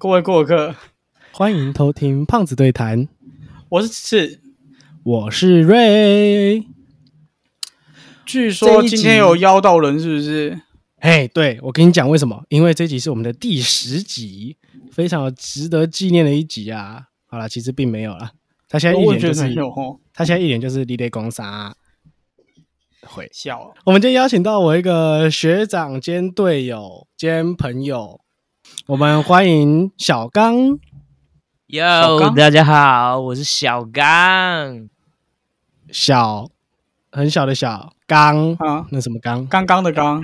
各位过客，欢迎偷听胖子对谈，我是赤。我是瑞。据说今天有邀到人，是不是？嘿，对，我跟你讲为什么？因为这集是我们的第十集，非常值得纪念的一集啊！好了，其实并没有了。他现在一脸就是他现在一脸就是你得攻杀，会笑。我们今天邀请到我一个学长兼队友兼朋友，我们欢迎小刚。哟，大家好，我是小刚。小，很小的小刚啊，那什么刚？刚刚的刚。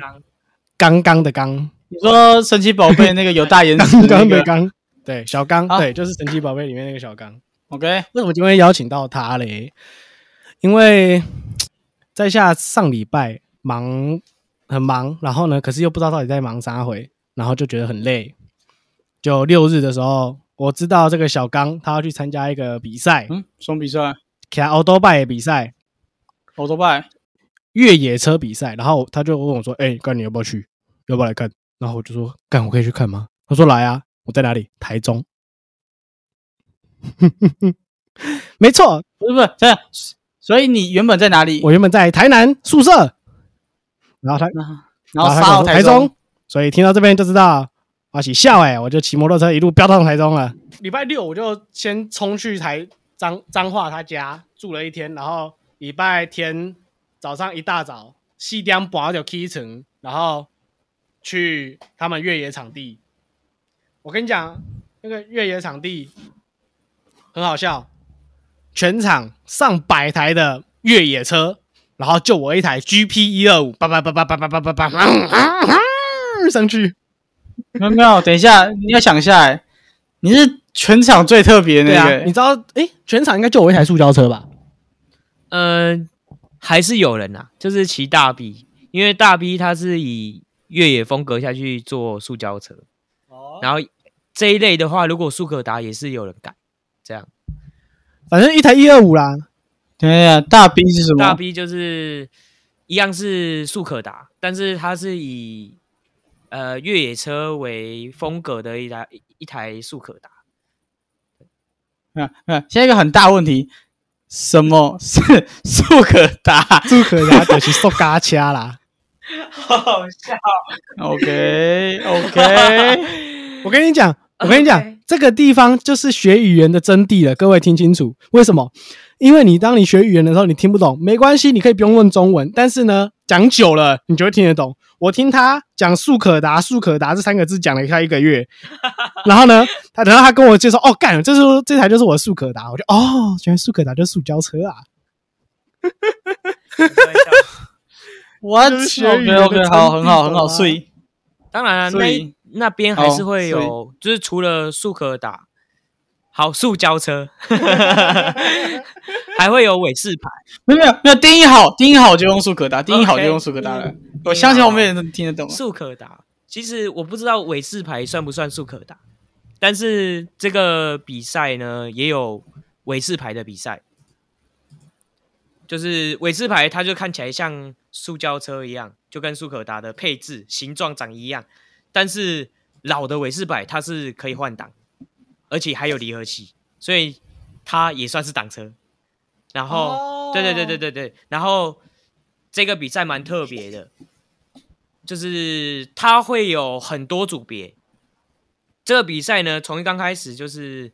刚刚的刚，你说神奇宝贝那个有大眼睛的刚，对，小刚，对，就是神奇宝贝里面那个小刚。OK，为什么今天邀请到他嘞？因为 在下上礼拜忙很忙，然后呢，可是又不知道到底在忙啥回，然后就觉得很累。就六日的时候，我知道这个小刚他要去参加一个比赛，嗯，什么比赛？开奥多拜比赛，奥多拜。越野车比赛，然后他就问我说：“哎，干你要不要去？要不要来看？”然后我就说：“干，我可以去看吗？”他说：“来啊，我在哪里？台中。”没错，不是不是这样。所以你原本在哪里？我原本在台南宿舍。然后他，然后杀到台中。所以听到这边就知道阿喜笑哎，我就骑摩托车一路飙到台中了。礼拜六我就先冲去台彰彰化他家住了一天，然后礼拜天。早上一大早，四点半就起床，然后去他们越野场地。我跟你讲，那个越野场地很好笑，全场上百台的越野车，然后就我一台 GP 一二五，叭叭叭叭叭叭叭叭叭，上去。没有没有，等一下，你要想一下，你是全场最特别那个，你知道？哎，全场应该就我一台塑胶车吧？嗯。还是有人呐，就是骑大 B，因为大 B 它是以越野风格下去做塑胶车，哦，然后这一类的话，如果速可达也是有人改，这样，反正一台一二五啦。对呀，大 B 是什么？大 B 就是一样是速可达，但是它是以呃越野车为风格的一台一台速可达。嗯嗯，现在一个很大问题。什么是速可达？速可达就是速嘎车啦，好 好笑。OK OK，我跟你讲，我跟你讲，这个地方就是学语言的真谛了。各位听清楚，为什么？因为你当你学语言的时候，你听不懂，没关系，你可以不用问中文，但是呢，讲久了，你就会听得懂。我听他讲“速可达”，“速可达”这三个字讲了他一个月，然后呢，他等到他跟我介绍，哦，干，这是这台就是我的速可达，我就哦，原来速可达就是塑胶车啊！我 OK OK，好，很好，很好，所以当然那那边还是会有，就是除了速可达。好，塑胶车 还会有尾式牌，没有没有没有，定义好，定义好就用速可达，定义好就用速可达了。我相信后面人都听得懂。速可达，其实我不知道尾式牌算不算速可达，但是这个比赛呢也有尾式牌的比赛，就是尾式牌，它就看起来像塑胶车一样，就跟速可达的配置形状长一样，但是老的尾式牌它是可以换挡。而且还有离合器，所以它也算是挡车。然后，对对对对对对，然后这个比赛蛮特别的，就是它会有很多组别。这个比赛呢，从一刚开始就是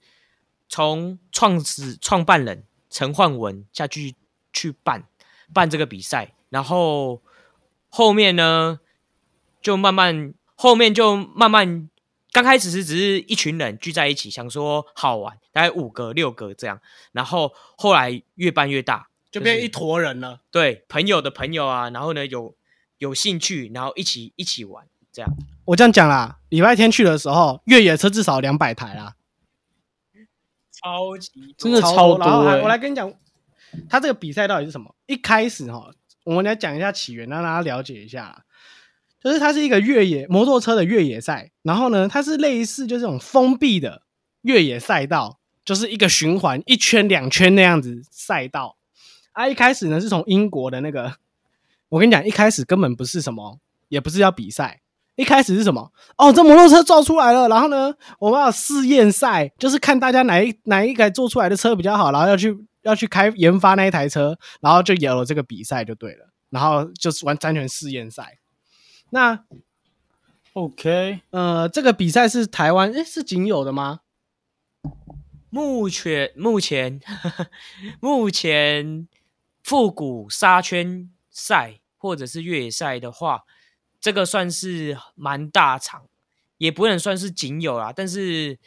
从创始创办人陈焕文下去去办办这个比赛，然后后面呢就慢慢后面就慢慢。刚开始是只是一群人聚在一起，想说好玩，大概五个六个这样，然后后来越办越大，就变一坨人了。对，朋友的朋友啊，然后呢有有兴趣，然后一起一起玩这样。我这样讲啦，礼拜天去的时候，越野车至少两百台啦，超级真的超多。我来跟你讲，他这个比赛到底是什么？一开始哈，我们来讲一下起源，让大家了解一下。就是它是一个越野摩托车的越野赛，然后呢，它是类似就这种封闭的越野赛道，就是一个循环一圈两圈那样子赛道。啊，一开始呢是从英国的那个，我跟你讲，一开始根本不是什么，也不是要比赛，一开始是什么？哦，这摩托车造出来了，然后呢，我们要试验赛，就是看大家哪一哪一台做出来的车比较好，然后要去要去开研发那一台车，然后就有了这个比赛就对了，然后就是玩完全试验赛。那 OK，呃，这个比赛是台湾诶是仅有的吗？目前目前 目前复古沙圈赛或者是越野赛的话，这个算是蛮大场，也不能算是仅有啦，但是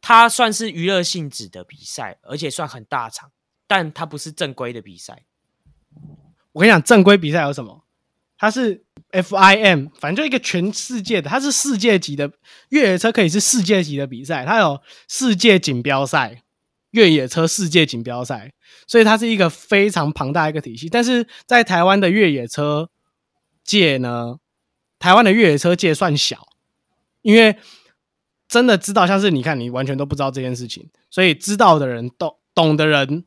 它算是娱乐性质的比赛，而且算很大场，但它不是正规的比赛。我跟你讲，正规比赛有什么？它是 FIM，反正就一个全世界的，它是世界级的越野车，可以是世界级的比赛。它有世界锦标赛、越野车世界锦标赛，所以它是一个非常庞大一个体系。但是在台湾的越野车界呢，台湾的越野车界算小，因为真的知道，像是你看，你完全都不知道这件事情，所以知道的人、懂懂的人、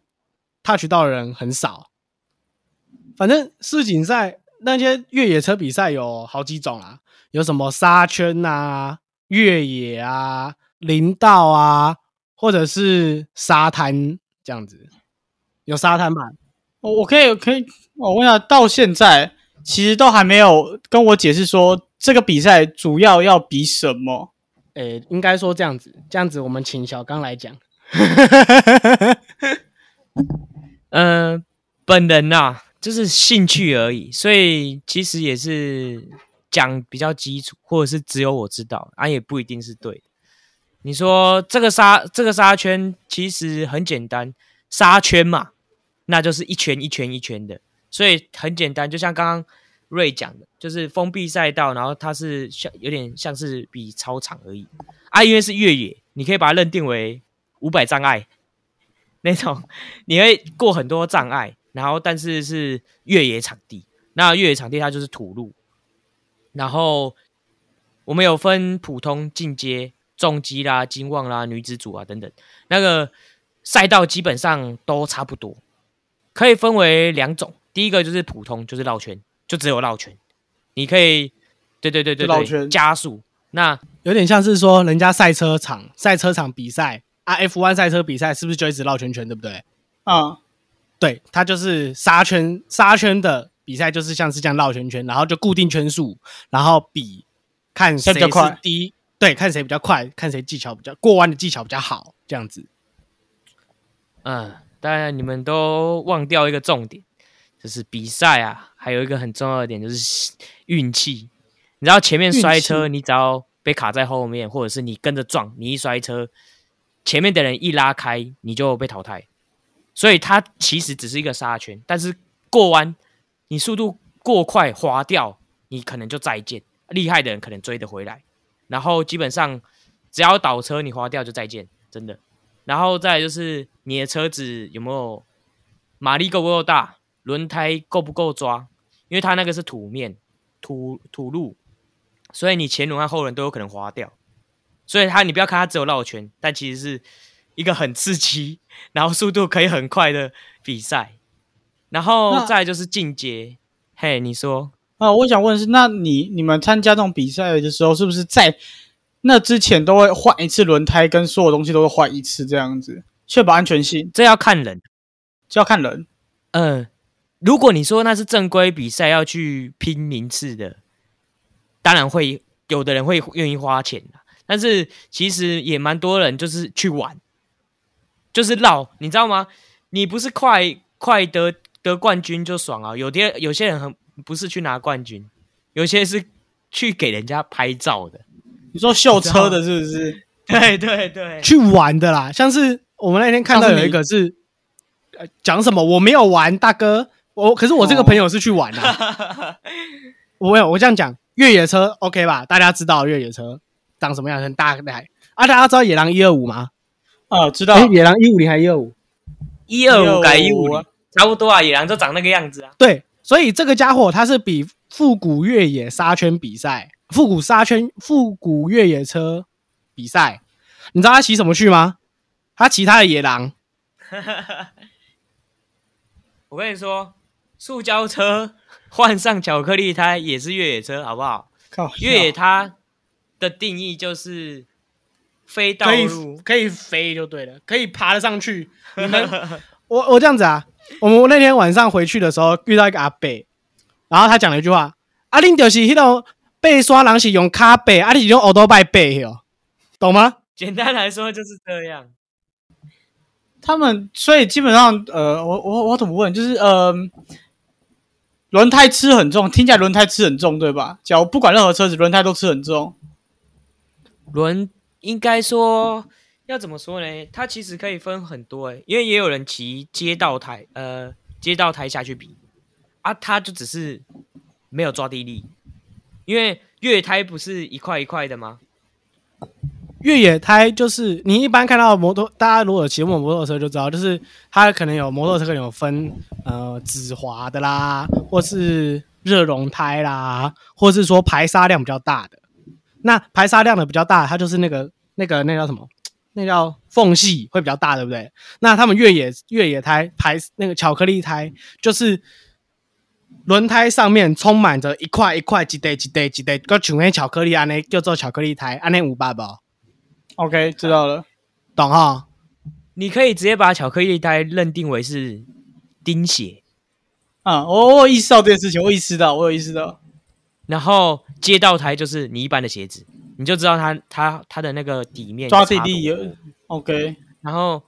touch 到的人很少。反正世锦赛。那些越野车比赛有好几种啊，有什么沙圈啊、越野啊、林道啊，或者是沙滩这样子，有沙滩版。我我可以可以，我问一下，到现在其实都还没有跟我解释说这个比赛主要要比什么？诶，应该说这样子，这样子我们请小刚来讲。嗯，本人呐。就是兴趣而已，所以其实也是讲比较基础，或者是只有我知道，啊也不一定是对的。你说这个沙这个沙圈其实很简单，沙圈嘛，那就是一圈一圈一圈的，所以很简单。就像刚刚瑞讲的，就是封闭赛道，然后它是像有点像是比操场而已。啊，因为是越野，你可以把它认定为五百障碍那种，你会过很多障碍。然后，但是是越野场地，那越野场地它就是土路。然后我们有分普通、进阶、重机啦、金旺啦、女子组啊等等。那个赛道基本上都差不多，可以分为两种。第一个就是普通，就是绕圈，就只有绕圈。你可以，对对对对对，加速。那有点像是说，人家赛车场、赛车场比赛啊，F1 赛车比赛是不是就一直绕圈圈，对不对？嗯。对，它就是沙圈，沙圈的比赛就是像是这样绕圈圈，然后就固定圈数，然后比看谁是第一，对，看谁比较快，看谁技巧比较过弯的技巧比较好，这样子。嗯，当然你们都忘掉一个重点，就是比赛啊，还有一个很重要的点就是运气。你知道前面摔车，你只要被卡在后面，或者是你跟着撞，你一摔车，前面的人一拉开，你就被淘汰。所以它其实只是一个沙圈，但是过弯你速度过快滑掉，你可能就再见。厉害的人可能追得回来，然后基本上只要倒车你滑掉就再见，真的。然后再就是你的车子有没有马力够不够大，轮胎够不够抓，因为它那个是土面土土路，所以你前轮和后轮都有可能滑掉。所以它你不要看它只有绕圈，但其实是。一个很刺激，然后速度可以很快的比赛，然后再就是进阶。嘿，你说啊？我想问是，那你你们参加这种比赛的时候，是不是在那之前都会换一次轮胎，跟所有东西都会换一次这样子，确保安全性？这要看人，这要看人。嗯，如果你说那是正规比赛要去拼名次的，当然会有的人会愿意花钱但是其实也蛮多人就是去玩。就是绕，你知道吗？你不是快快得得冠军就爽啊！有的有些人很不是去拿冠军，有些是去给人家拍照的。你说秀车的是不是？对对对，去玩的啦。像是我们那天看到有一个是，呃，讲什么？我没有玩，大哥，我可是我这个朋友是去玩的。我没有，我这样讲，越野车 OK 吧？大家知道越野车长什么样？很大台啊！大家知道野狼一二五吗？啊，知道野狼一五零还是一二五？一二五改一五零，差不多啊。野狼就长那个样子啊。对，所以这个家伙他是比复古越野沙圈比赛、复古沙圈、复古越野车比赛。你知道他骑什么去吗？他骑他的野狼。我跟你说，塑胶车换上巧克力胎也是越野车，好不好？靠，越野它的定义就是非道可以路，可以飞就对了，可以爬得上去。你们，我我这样子啊，我们那天晚上回去的时候遇到一个阿伯，然后他讲了一句话：“啊，恁就是迄种背刷人是用卡背，啊，你是用奥多拜背哦，懂吗？简单来说就是这样。他们所以基本上，呃，我我我怎么问？就是呃，轮胎吃很重，听起来轮胎吃很重，对吧？假如不管任何车子，轮胎都吃很重。轮应该说要怎么说呢？它其实可以分很多诶，因为也有人骑街道胎，呃，街道胎下去比啊，它就只是没有抓地力，因为越野胎不是一块一块的吗？越野胎就是你一般看到摩托，大家如果骑过摩托车就知道，就是它可能有摩托车可能有分呃止滑的啦，或是热熔胎啦，或是说排沙量比较大的。那排沙量的比较大，它就是那个那个那叫什么？那叫缝隙会比较大，对不对？那他们越野越野胎排那个巧克力胎，就是轮胎上面充满着一块一块一堆一堆一堆，个像那巧克力安尼叫做巧克力胎，安尼五八包？OK，知道了。懂哈？你可以直接把巧克力胎认定为是钉鞋，啊、我我有意识到这件事情，我意识到，我有意识到。然后街道胎就是你一般的鞋子，你就知道它它它的那个底面抓地力有 OK，然后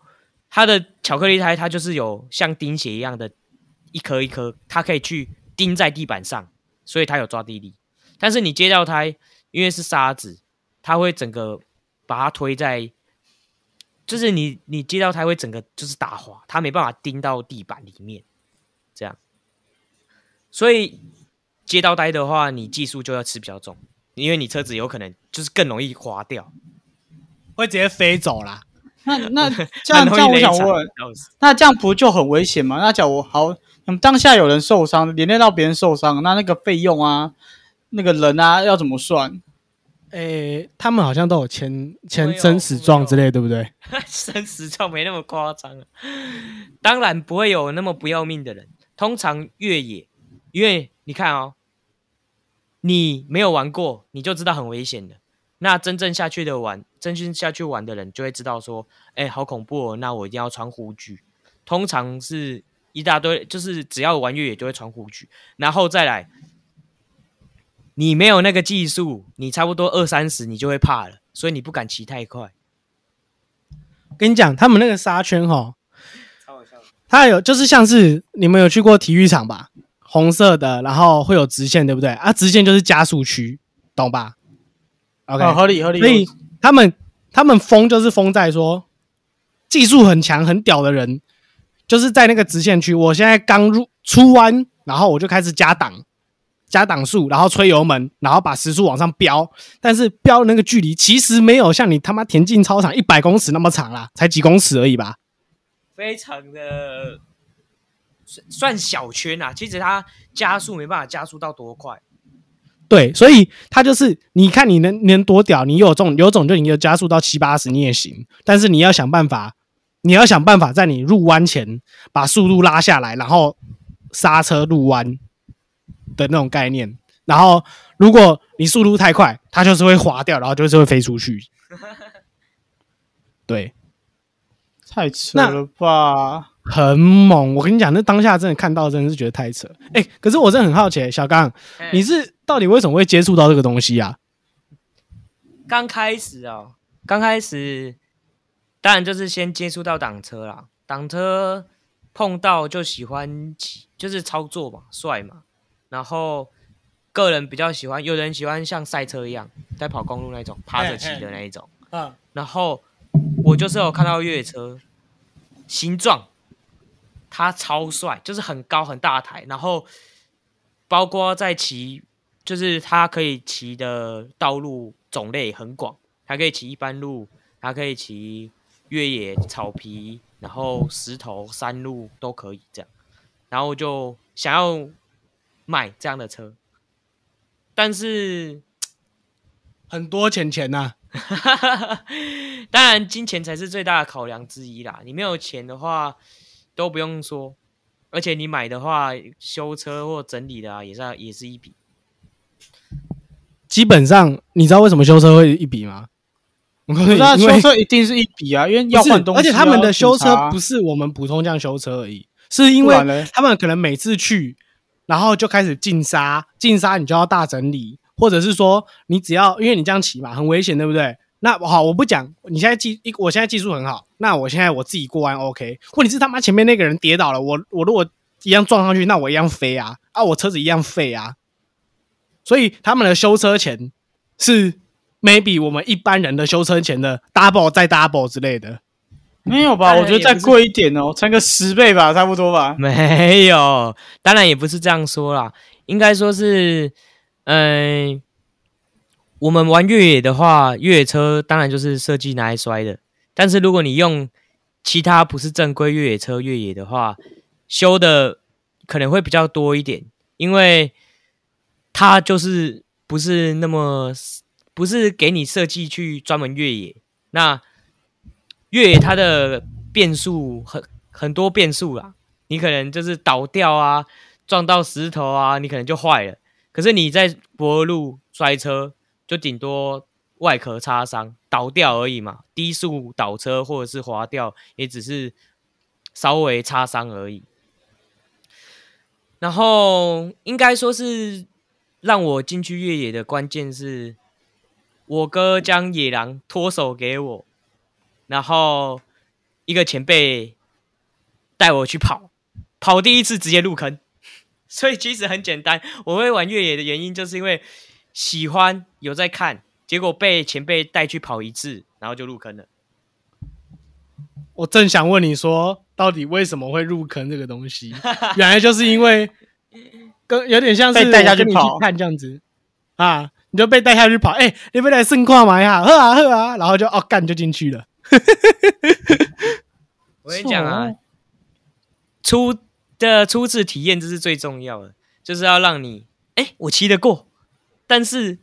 它的巧克力胎，它就是有像钉鞋一样的一颗一颗，它可以去钉在地板上，所以它有抓地力。但是你街道胎，因为是沙子，它会整个把它推在，就是你你街道胎会整个就是打滑，它没办法钉到地板里面，这样。所以接到胎的话，你技术就要吃比较重，因为你车子有可能就是更容易滑掉。会直接飞走啦。那那这 样这样，我想问，那这样不就很危险吗？那假如好，那么当下有人受伤，连累到别人受伤，那那个费用啊，那个人啊，要怎么算？诶、他们好像都有签签生死状之类，对不对？生死状没那么夸张啊，当然不会有那么不要命的人。通常越野，因为你看哦，你没有玩过，你就知道很危险的。那真正下去的玩，真正下去玩的人就会知道说，哎，好恐怖哦，那我一定要穿护具。通常是一大堆，就是只要玩越野就会穿护具，然后再来，你没有那个技术，你差不多二三十你就会怕了，所以你不敢骑太快。跟你讲，他们那个沙圈哈，超好笑的。它有就是像是你们有去过体育场吧？红色的，然后会有直线，对不对？啊，直线就是加速区，懂吧？OK，、哦，合理合理。所以他们他们疯就是疯在说技术很强很屌的人，就是在那个直线区。我现在刚入出弯，然后我就开始加档，加档速，然后吹油门，然后把时速往上飙。但是飙的那个距离其实没有像你他妈田径操场一百公尺那么长啦，才几公尺而已吧？非常的算小圈啊，其实它加速没办法加速到多快，对，所以它就是你看你能能多屌，你有种有种就你就加速到七八十你也行，但是你要想办法，你要想办法在你入弯前把速度拉下来，然后刹车入弯的那种概念。然后如果你速度太快，它就是会滑掉，然后就是会飞出去。对，太扯了吧？很猛。我跟你讲，那当下真的看到，真的是觉得太扯。哎、可是我真的很好奇，小刚，你是到底为什么会接触到这个东西啊？刚开始哦，刚开始当然就是先接触到挡车啦，挡车碰到就喜欢骑，就是操作嘛，帅嘛。然后个人比较喜欢，有人喜欢像赛车一样在跑公路那种趴着骑的那一种。嗯，然后我就是有看到越野车形状，他超帅，就是很高很大台，然后包括在骑，就是他可以骑的道路种类很广，他可以骑一般路，他可以骑越野草皮，然后石头山路都可以这样，然后就想要买这样的车，但是很多钱钱呐、当然，金钱才是最大的考量之一啦。你没有钱的话，都不用说，而且你买的话，修车或整理的啊，也是也是一笔。基本上你知道为什么修车会一笔吗？我告诉你，修车一定是一笔啊，因为要换东西啊，而且他们的修车不是我们普通这样修车而已，是因为他们可能每次去，然后就开始进沙，进沙你就要大整理，或者是说你只要因为你这样骑嘛，很危险，对不对？那好，我不讲，你现在技，一我现在技术很好，那我现在我自己过弯 OK。问题是他妈前面那个人跌倒了，我我如果一样撞上去，那我一样飞啊，啊，我车子一样废啊。所以他们的修车钱是 maybe 我们一般人的修车钱的 double 再 double 之类的。没有吧？我觉得再贵一点哦，乘个十倍吧，差不多吧。没有，当然也不是这样说啦，应该说是，嗯、我们玩越野的话，越野车当然就是设计拿来摔的。但是如果你用其他不是正规越野车越野的话，修的可能会比较多一点，因为它就是不是那么不是给你设计去专门越野。那越野它的变数很很多变数啦，你可能就是倒掉啊，撞到石头啊，你可能就坏了。可是你在柏油路摔车，就顶多外壳擦伤、倒掉而已嘛，低速倒车或者是滑掉，也只是稍微擦伤而已。然后应该说是让我进去越野的关键是，我哥将野狼脱手给我，然后一个前辈带我去跑，跑第一次直接入坑，所以其实很简单。我会玩越野的原因，就是因为喜欢有在看，结果被前辈带去跑一次，然后就入坑了。我正想问你说，到底为什么会入坑这个东西？原来就是因为跟有点像是带下去跑看这样子啊，你就被带下去跑，哎、你被来盛况嘛呀，喝啊喝啊，然后就哦干就进去了。我跟你讲啊初的初次体验这是最重要的，就是要让你，哎，我骑得过，但是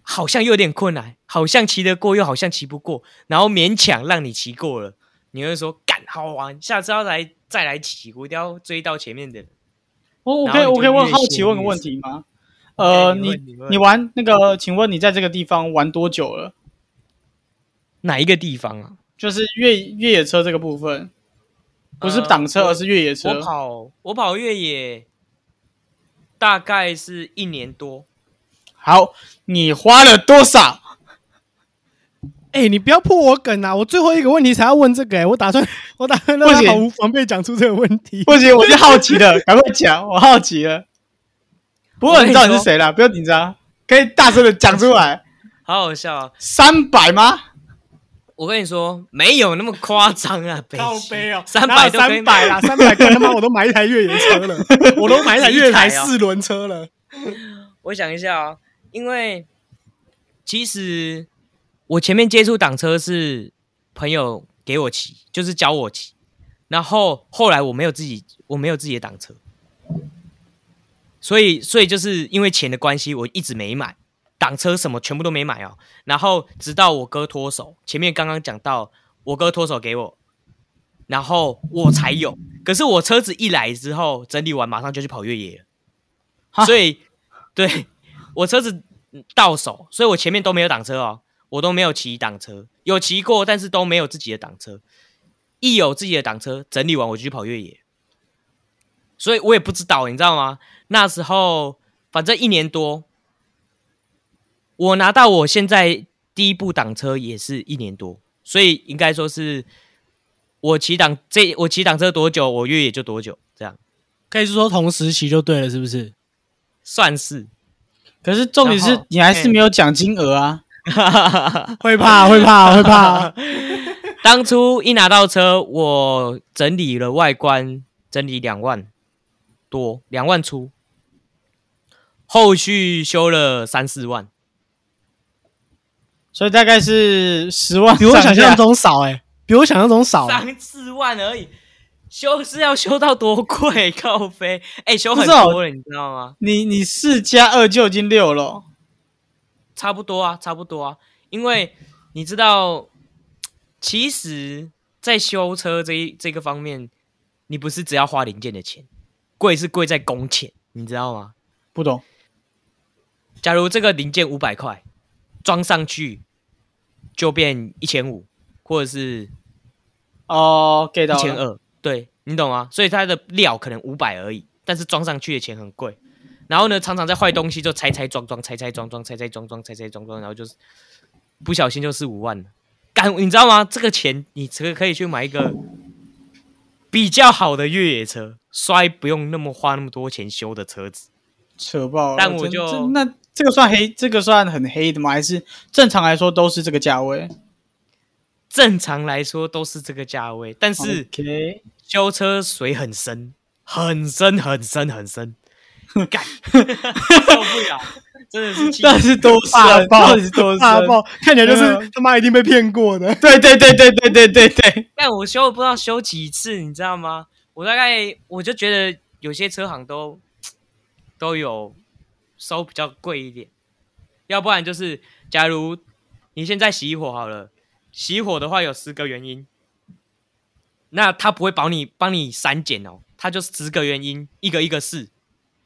好像又有点困难，好像骑得过，又好像骑不过，然后勉强让你骑过了，你会说干好玩，下次要来再来骑，我一定要追到前面的人。我我可以我可以问好奇问个问题吗？呃，哎你你玩那个，请问你在这个地方玩多久了？哪一个地方啊？就是越越野车这个部分，不是呃挡车，我而是越野车我。跑我跑越野大概是一年多，好，你花了多少？哎、你不要破我梗啊！我最后一个问题才要问这个、哎，我打算 我打算让他毫无防备讲出这个问题。不行，我就好奇了，赶快讲，我好奇了。不过你知道你是谁了，不要紧张，可以大声的讲出来。好好笑啊！三百吗？我跟你说，没有那么夸张啊，北靠背哦，三百三百啦，三百干他妈我都买一台越野车了，我都买一台越野台四轮车了。我想一下啊，因为其实我前面接触挡车是朋友给我骑，就是教我骑，然后后来我没有自己，我没有自己的挡车，所以所以就是因为钱的关系，我一直没买挡车，什么全部都没买哦。然后直到我哥脱手，前面刚刚讲到我哥脱手给我，然后我才有。可是我车子一来之后整理完，马上就去跑越野了。所以对我车子到手，所以我前面都没有挡车哦，我都没有骑挡车，有骑过，但是都没有自己的挡车。一有自己的挡车，整理完我就去跑越野，所以我也不知道，你知道吗？那时候反正一年多，我拿到我现在第一部挡车也是一年多，所以应该说是我骑挡这我骑挡车多久，我越野就多久，这样可以是说同时骑就对了，是不是？算是。可是重点是你还是没有奖金额啊。会怕，会怕，会怕。当初一拿到车，我整理了外观，整理两万多，两万出，后续修了三四万。所以大概是十万，比我想象。中少哎、比我想象中少、三四万而已，修是要修到多贵？靠飞，哎、修很多了，你知道吗？你你四加二就已经六了哦，差不多啊，差不多啊，因为你知道，其实，在修车这一这个方面，你不是只要花零件的钱，贵是贵在工钱，你知道吗？不懂。假如这个零件五百块，装上去就变一千五，或者是哦，get 到了一千二，对你懂吗？所以它的料可能五百而已，但是装上去的钱很贵。然后呢，常常在坏东西就拆拆装装，拆拆装装，拆拆装装，拆拆装装，然后就是不小心就是五万了。干，你知道吗？这个钱你这个可以去买一个比较好的越野车，摔不用那么花那么多钱修的车子。扯爆了。但我就那这个算黑，这个算很黑的吗？还是正常来说都是这个价位？正常来说都是这个价位，但是修车水很深，很深，很深，很深，干。受不了，真的是气但是多深？大爆。到底是多深？大爆，看起来就是嗯。他妈一定被骗过的。对对对对对对对对，但我修不知道修几次，你知道吗？我大概我就觉得有些车行都都有收比较贵一点，要不然就是假如你现在熄火好了，熄火的话有十个原因，那他不会保你帮你删减哦，他就是十个原因一个一个试。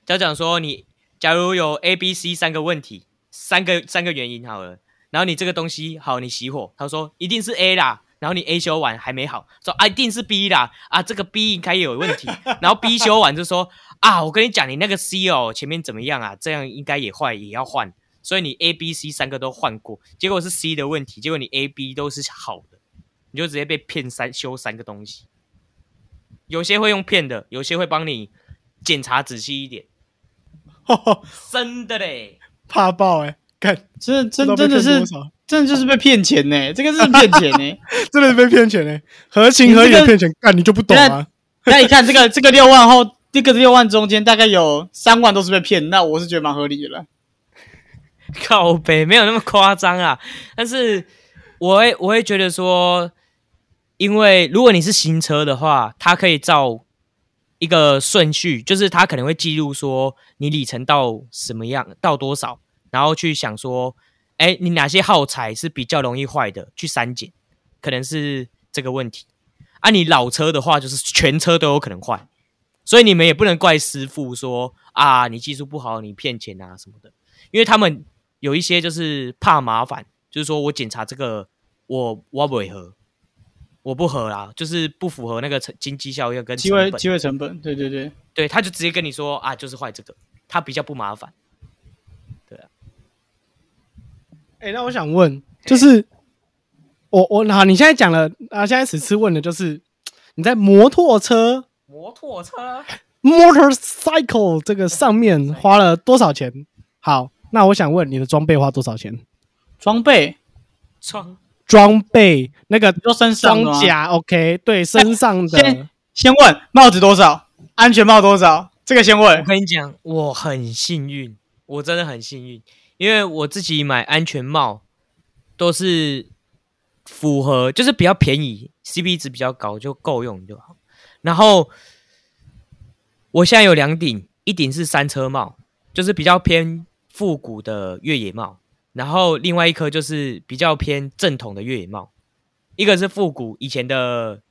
就讲说你假如有 A、B、C 三个问题，三个三个原因好了，然后你这个东西好，你熄火，他说一定是 A 啦，然后你 A 修完还没好，说啊一定是 B 啦，啊这个 B 应该也有问题，然后 B 修完就说啊我跟你讲你那个 C 哦前面怎么样啊，这样应该也坏也要换，所以你 A、B、C 三个都换过，结果是 C 的问题，结果你 A、B 都是好的，你就直接被骗三修三个东西，有些会用骗的，有些会帮你检查仔细一点，真的嘞。怕爆哎、看，真的真真的是真的就是被骗钱呢，这个是骗钱呢。真的是被骗钱呢、合情合理的骗钱，干你就不懂啊？那你看这个这个六万后，这个六万中间大概有三万都是被骗，那我是觉得蛮合理的了。靠北没有那么夸张啊，但是我会我会觉得说，因为如果你是新车的话，它可以照一个顺序，就是它可能会记录说你里程到什么样，到多少，然后去想说，哎，你哪些耗材是比较容易坏的，去删减，可能是这个问题。啊，你老车的话，就是全车都有可能坏，所以你们也不能怪师傅说啊，你技术不好，你骗钱啊什么的，因为他们有一些就是怕麻烦，就是说我检查这个我我不会合，我不合啦，就是不符合那个成经济效益跟机会成本，机会成本，对对对，对，他就直接跟你说啊，就是坏这个，他比较不麻烦。对啊哎、那我想问，就是我我好，你现在讲了啊，现在此次问的就是你在摩托车摩托车 motorcycle 这个上面花了多少钱？好，那我想问你的装备花多少钱？装备，装装备那个都身上装甲，OK，对，身上的。先先问帽子多少，安全帽多少，这个先问。我。跟你讲，我很幸运，我真的很幸运，因为我自己买安全帽都是符合，就是比较便宜，CP 值比较高，就够用就好。然后我现在有两顶，一顶是山车帽，就是比较偏复古的越野帽，然后另外一颗就是比较偏正统的越野帽，一个是复古以前的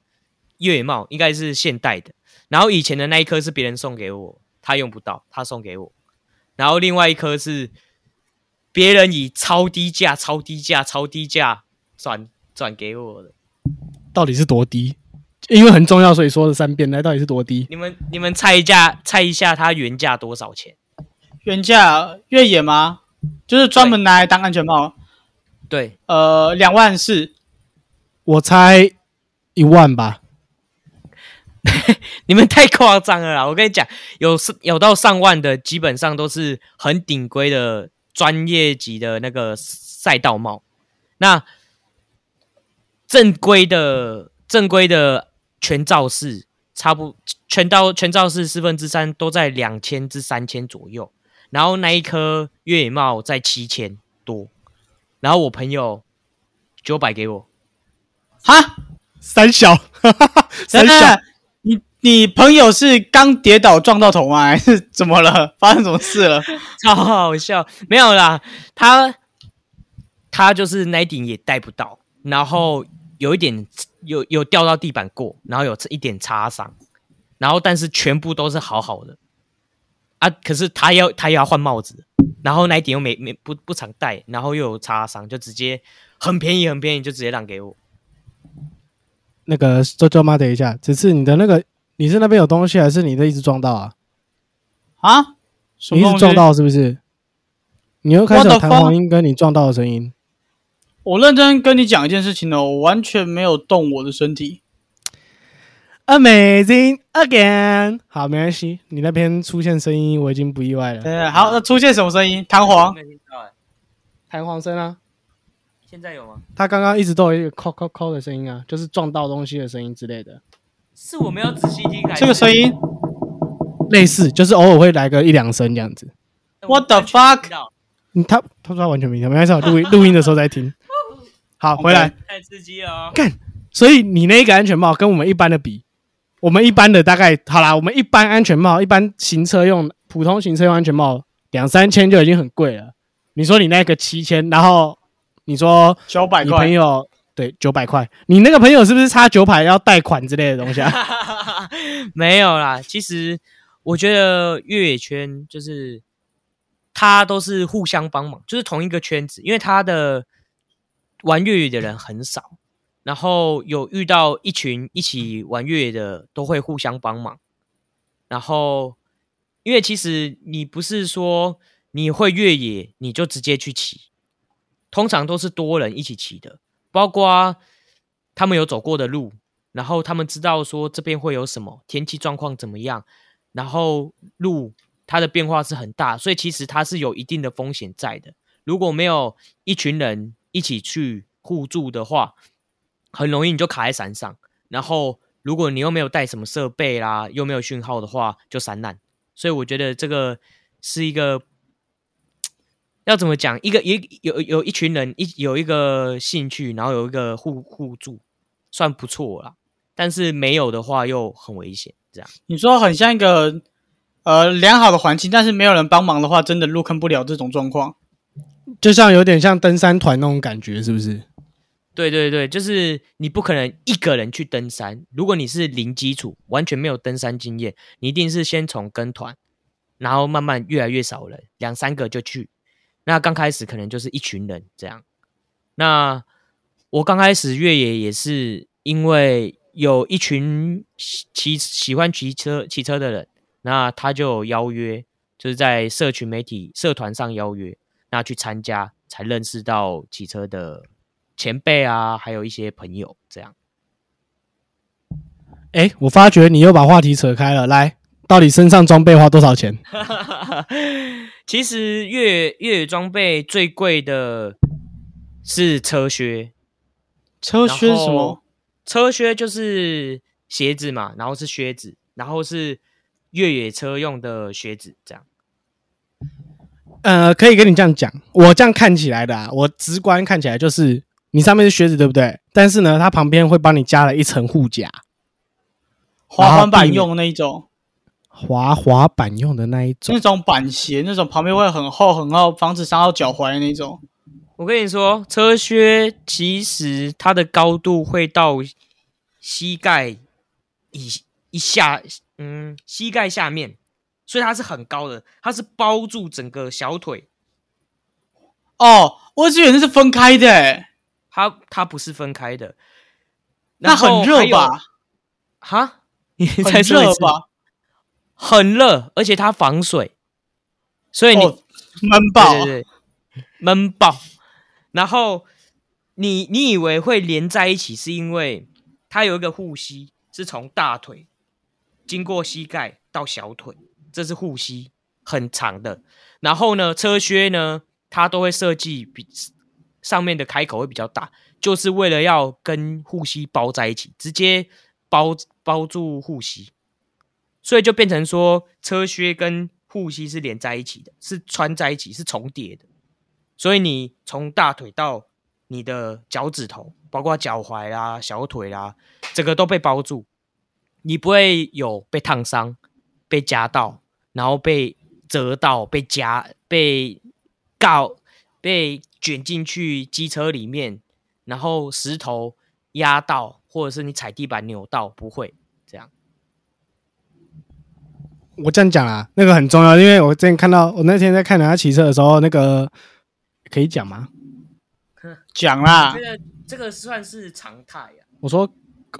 越野帽，应该是现代的。然后以前的那一颗是别人送给我，他用不到，他送给我。然后另外一颗是别人以超低价、超低价、超低价转转给我的。到底是多低？因为很重要，所以说了三遍，来到底是多低？你们你们猜一下，猜一下它原价多少钱？原价越野吗？就是专门拿来当安全帽，对，呃，两万四。我猜一万吧。你们太夸张了啦！我跟你讲，有是有到上万的，基本上都是很顶规的专业级的那个赛道帽。那正规的正规的全罩式，差不全罩全罩式四分之三都在两千至三千左右，然后那一颗越野帽在七千多，然后我朋友九百给我，哈，三小，三 等等小，你你朋友是刚跌倒撞到头吗？还是怎么了？发生什么事了？超好笑，没有啦，他他就是那一顶也戴不到，然后有一点有有掉到地板过，然后有一点擦伤，然后但是全部都是好好的啊，可是他要他也要换帽子，然后那一顶又没没不不常戴，然后又有擦伤，就直接很便宜很便宜就直接让给我。那个周周妈，等一下，只是你的那个，你是那边有东西，还是你的一直撞到啊？啊？你一直撞？到是不是？你又开始弹簧音跟你撞到的声音。我认真跟你讲一件事情哦，我完全没有动我的身体。Amazing again，好，没关系，你那边出现声音我已经不意外了。对，好，那出现什么声音？弹簧？没听到哎，弹簧声啊，现在有吗？他刚刚一直都有一个扣扣扣的声音啊，就是撞到东西的声音之类的，是我没有仔细听，还是这个声音？类似就是偶尔会来个一两声这样子。我 What the fuck？听到嗯，他他说他完全没听，没关系，我录音录音的时候再听。好，回来。太刺激了哦！所以你那个安全帽跟我们一般的比，我们一般的大概好啦，我们一般安全帽，一般行车用普通行车用安全帽两三千就已经很贵了。你说你那个七千，然后你说你九百块朋友对九百块，你那个朋友是不是差九百要贷款之类的东西啊？没有啦，其实我觉得越野圈就是他都是互相帮忙，就是同一个圈子，因为他的玩越野的人很少，然后有遇到一群一起玩越野的都会互相帮忙，然后因为其实你不是说你会越野你就直接去骑，通常都是多人一起骑的，包括他们有走过的路，然后他们知道说这边会有什么天气状况怎么样，然后路它的变化是很大，所以其实它是有一定的风险在的。如果没有一群人一起去互助的话，很容易你就卡在山上。然后如果你又没有带什么设备啦，又没有讯号的话，就散难。所以我觉得这个是一个要怎么讲，一个一有有一群人一有一个兴趣，然后有一个互互助，算不错啦。但是没有的话又很危险，这样。你说很像一个呃良好的环境，但是没有人帮忙的话，真的入坑不了这种状况。就像有点像登山团那种感觉，是不是？对对对，就是你不可能一个人去登山。如果你是零基础，完全没有登山经验，你一定是先从跟团，然后慢慢越来越少人，两三个就去。那刚开始可能就是一群人这样。那我刚开始越野也是因为有一群骑喜欢骑车骑车的人，那他就邀约，就是在社群媒体社团上邀约，那去参加才认识到骑车的前辈啊，还有一些朋友这样。哎，我发觉你又把话题扯开了，来，到底身上装备花多少钱？其实越越野装备最贵的是车靴，车靴什么？车靴就是鞋子嘛，然后是靴子，然后是越野车用的靴子，这样。呃，可以跟你这样讲，我这样看起来的啊，我直观看起来就是你上面是靴子，对不对？但是呢，它旁边会帮你加了一层护甲，滑滑板用的那一种，滑滑板用的那一种那。种板鞋，那种旁边会很厚很厚，防止伤到脚踝的那种。我跟你说，车靴其实它的高度会到膝盖以以下，嗯，膝盖下面，所以它是很高的，它是包住整个小腿。哦，我以为那是分开的欸，它它不是分开的，那很热吧？？哈，你很再说一次？热吧？很热，而且它防水，所以你、哦，闷爆。对对对，闷爆。然后你你以为会连在一起，是因为它有一个护膝，是从大腿经过膝盖到小腿，这是护膝，很长的。然后呢，车靴呢，它都会设计比上面的开口会比较大，就是为了要跟护膝包在一起，直接包包住护膝，所以就变成说车靴跟护膝是连在一起的，是穿在一起，是重叠的。所以你从大腿到你的脚趾头，包括脚踝啦、小腿啦，整个都被包住，你不会有被烫伤、被夹到，然后被折到、被夹、被告、被卷进去机车里面，然后石头压到，或者是你踩地板扭到，不会这样。我这样讲啊，那个很重要，因为我之前看到，我那天在看人家骑车的时候，那个可以讲吗？讲啦这，个这个算是常态啊。我说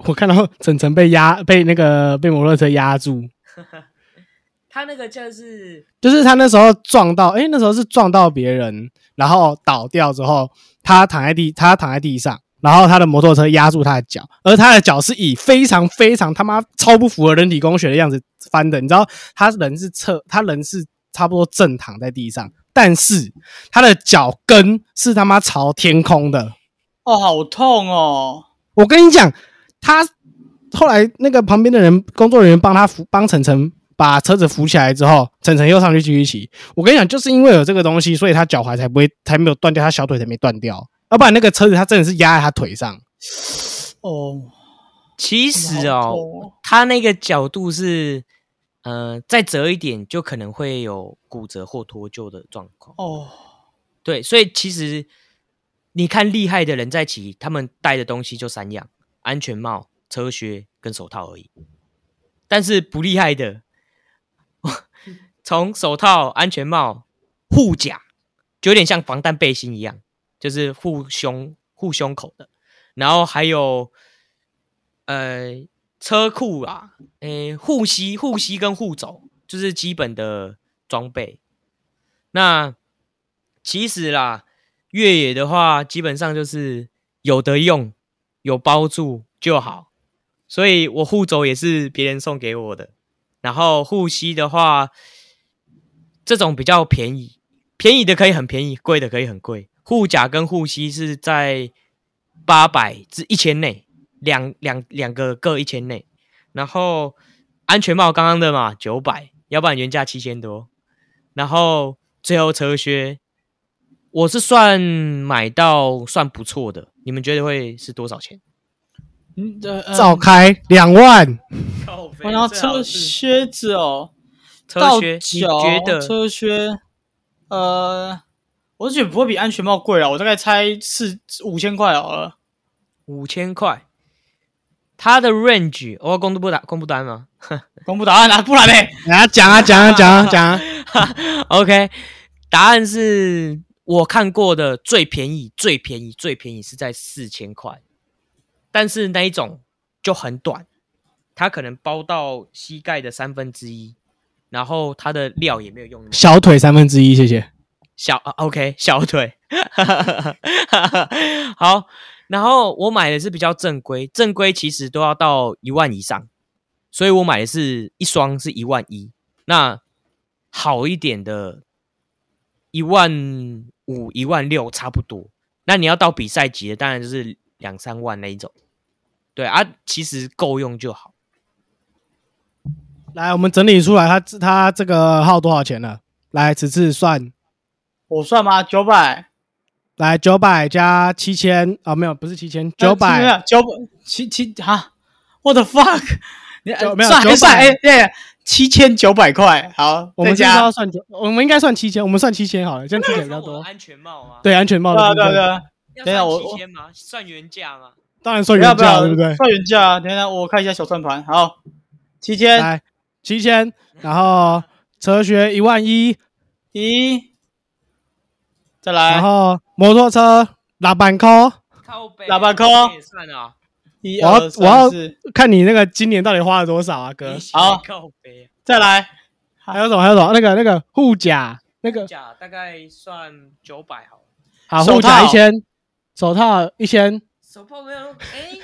我看到晨晨被压，被那个被摩托车压住，他那个就是就是他那时候撞到，诶，那时候是撞到别人，然后倒掉之后，他躺在地，他躺在地上，然后他的摩托车压住他的脚，而他的脚是以非常非常他妈超不符合人体工学的样子翻的，你知道，他人是侧，他人是差不多正躺在地上，但是他的脚跟是他妈朝天空的。哦，好痛哦，我跟你讲，他后来那个旁边的人工作人员帮他扶，帮晨晨把车子扶起来之后，晨晨又上去继续骑。我跟你讲，就是因为有这个东西，所以他脚踝才不会，才没有断掉，他小腿才没断掉。要不然那个车子他真的是压在他腿上。哦，其实哦，哦他那个角度是，呃，再折一点就可能会有骨折或脱臼的状况。哦，对，所以其实你看厉害的人在骑，他们带的东西就三样：安全帽、车靴跟手套而已。但是不厉害的，从手套、安全帽、护甲，就有点像防弹背心一样，就是护胸、护胸口的。然后还有呃车库啊，诶护膝、护膝跟护肘，就是基本的装备。那其实啦，越野的话，基本上就是有得用，有包住就好。所以我护肘也是别人送给我的，然后护膝的话，这种比较便宜，便宜的可以很便宜，贵的可以很贵。护甲跟护膝是在八百至一千内，两两两个各一千内。然后安全帽刚刚的嘛，九百，要不然原价七千多。然后最后车靴，我是算买到算不错的，你们觉得会是多少钱？嗯，呃，呃照开两万，我要车靴子哦，到车靴，你脚觉得车靴？呃，我是觉得不会比安全帽贵啊，我大概猜四五千块好了。五千块？它的 range 我要公布答公布答案吗 公布答案啊，不然呢，来啊讲啊讲啊讲啊讲啊？OK，答案是我看过的最便宜、最便宜、最便宜是在四千块，但是那一种就很短，它可能包到膝盖的三分之一，然后它的料也没有用那么小腿三分之一，谢谢。小啊 OK 小腿，好，然后我买的是比较正规，正规其实都要到一万以上，所以我买的是一双是一万一，那好一点的，一万五、一万六差不多。那你要到比赛级的，当然就是两三万那一种。对啊，其实够用就好。来，我们整理出来，他他这个号多少钱了？来，此次算我算吗？九百，来九百加七千啊，没有，不是七千，九没百有九百七七哈，what the fuck？你九没有算还900算哎对，七千九百块，好，我们这再加是要算九，我们应该算七千，我们算七千好了，这样七千比较多。安全帽吗？对，安全帽对对啊对等一下我算七千吗？算原价吗？当然算原价，对不对？算原价啊？等一下我看一下小算盘，好，七千来七千，然后车学一万一，一，再来。然来后摩托车拉板扣，靠背。喇叭扣。也算啊，一我要二我要四，看你那个今年到底花了多少啊，哥？好。靠背。再来。还有什么？还有什么？那个那个护甲，那个。甲大概算九百好了，好手护甲套。一千，手套一千，手套没有？哎，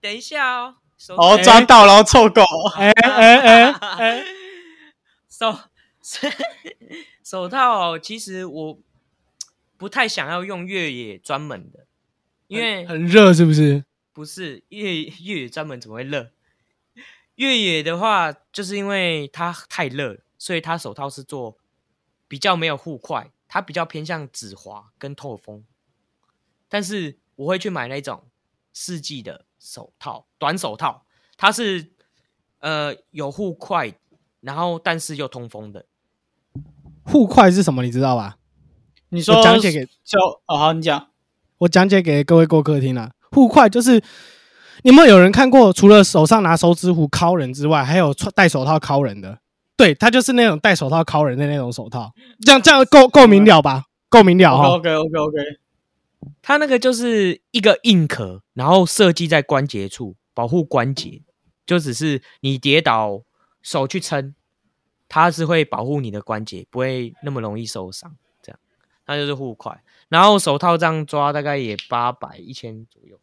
等一下哦，手哦哎抓到，然后臭狗，哎哎哎哎，手 手套哦，其实我不太想要用越野专门的，因为很热是不是？不是越越野专门怎么会热？越野的话，就是因为它太热了，所以它手套是做比较没有护块，它比较偏向止滑跟透风。但是我会去买那种四季的手套，短手套，它是呃有护块，然后但是又通风的。护块是什么？你知道吧？你说我讲解给就哦好，你讲，我讲解给各位过客听啊。护块就是，你有没有有人看过？除了手上拿手指虎敲人之外，还有穿戴手套敲人的？对，它就是那种戴手套敲人的那种手套，这样这样够够明了吧？够明了哈。OK OK OK，它那个就是一个硬壳，然后设计在关节处保护关节，就只是你跌倒手去撑，它是会保护你的关节，不会那么容易受伤。这样，它就是护块。然后手套这样抓大概也八百一千左右，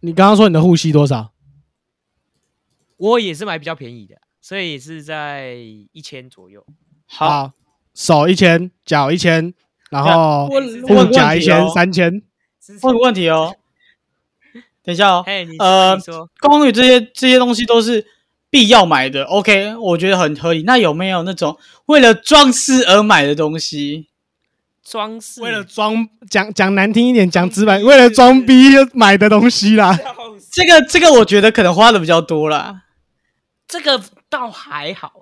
你刚刚说你的护膝多少？我也是买比较便宜的，所以是在一千左右。好，，手一千，脚一千，然后问护问甲一千，问题哦，三千。问个问题哦，等一下哦，呃公寓这些这些东西都是必要买的，OK，我觉得很合理。那有没有那种为了装饰而买的东西？装饰。为了装讲讲难听一点，讲直白，为了装逼买的东西啦。这个这个，我觉得可能花的比较多啦，这个倒还好，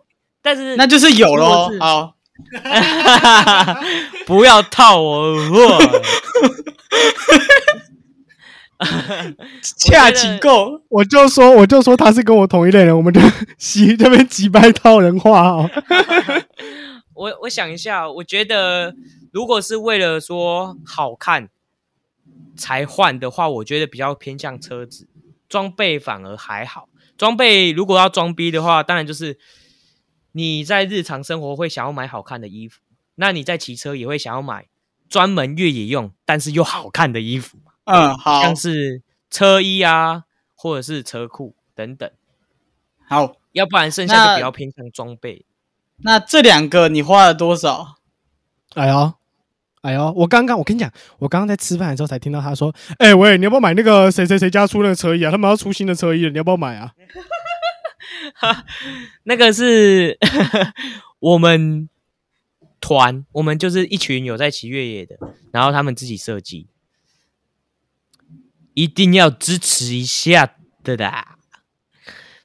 但是那就是有咯好，不要套我话。恰请够。我就说，我就说他是跟我同一类人，我们就洗这边几百套人话哦。我我想一下，我觉得如果是为了说好看才换的话，我觉得比较偏向车子，装备反而还好。装备如果要装逼的话，当然就是你在日常生活会想要买好看的衣服，那你在骑车也会想要买专门越野用但是又好看的衣服，嗯，好像是车衣啊，或者是车裤等等。好。要不然剩下那就比较偏向装备。那这两个你花了多少？哎呦，哎呦，我刚刚我跟你讲，我刚刚在吃饭的时候才听到他说，哎、喂，你要不要买那个谁谁谁家出那个车衣啊？他们要出新的车衣了，你要不要买啊？那个是 我们团，我们就是一群有在骑越野的，然后他们自己设计，一定要支持一下的啦。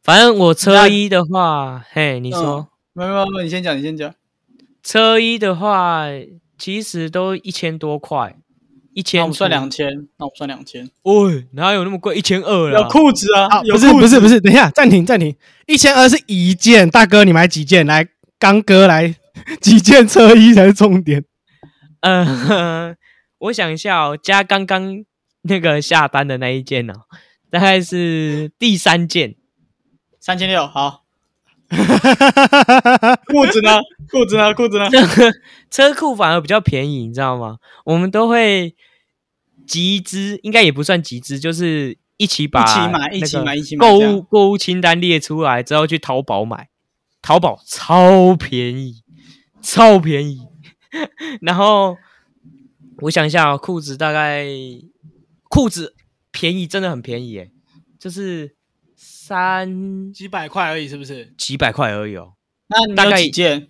反正我车衣的话，嘿，你说、没有没有没有，你先讲，你先讲。车衣的话，其实都一千多块，一那千我们算两千，那我们算两千。喂，哪有那么贵？一千二有。裤子啊啊，，有不是不是不是，等一下，暂停暂停，一千二是一件，大哥你买几件？来，刚哥来 几件车衣才是重点。呃，我想一下哦，加刚刚那个下单的那一件哦，大概是第三件。三千六，好。裤子呢？裤子呢？裤子呢？车库反而比较便宜，你知道吗？我们都会集资，应该也不算集资，就是一起把一起买一起买一起买购物购物清单列出来之后去淘宝买，淘宝超便宜，超便宜。然后我想一下、哦，裤子大概裤子便宜，真的很便宜耶，就是三几百块而已，是不是？几百块而已哦。那你有大概几件？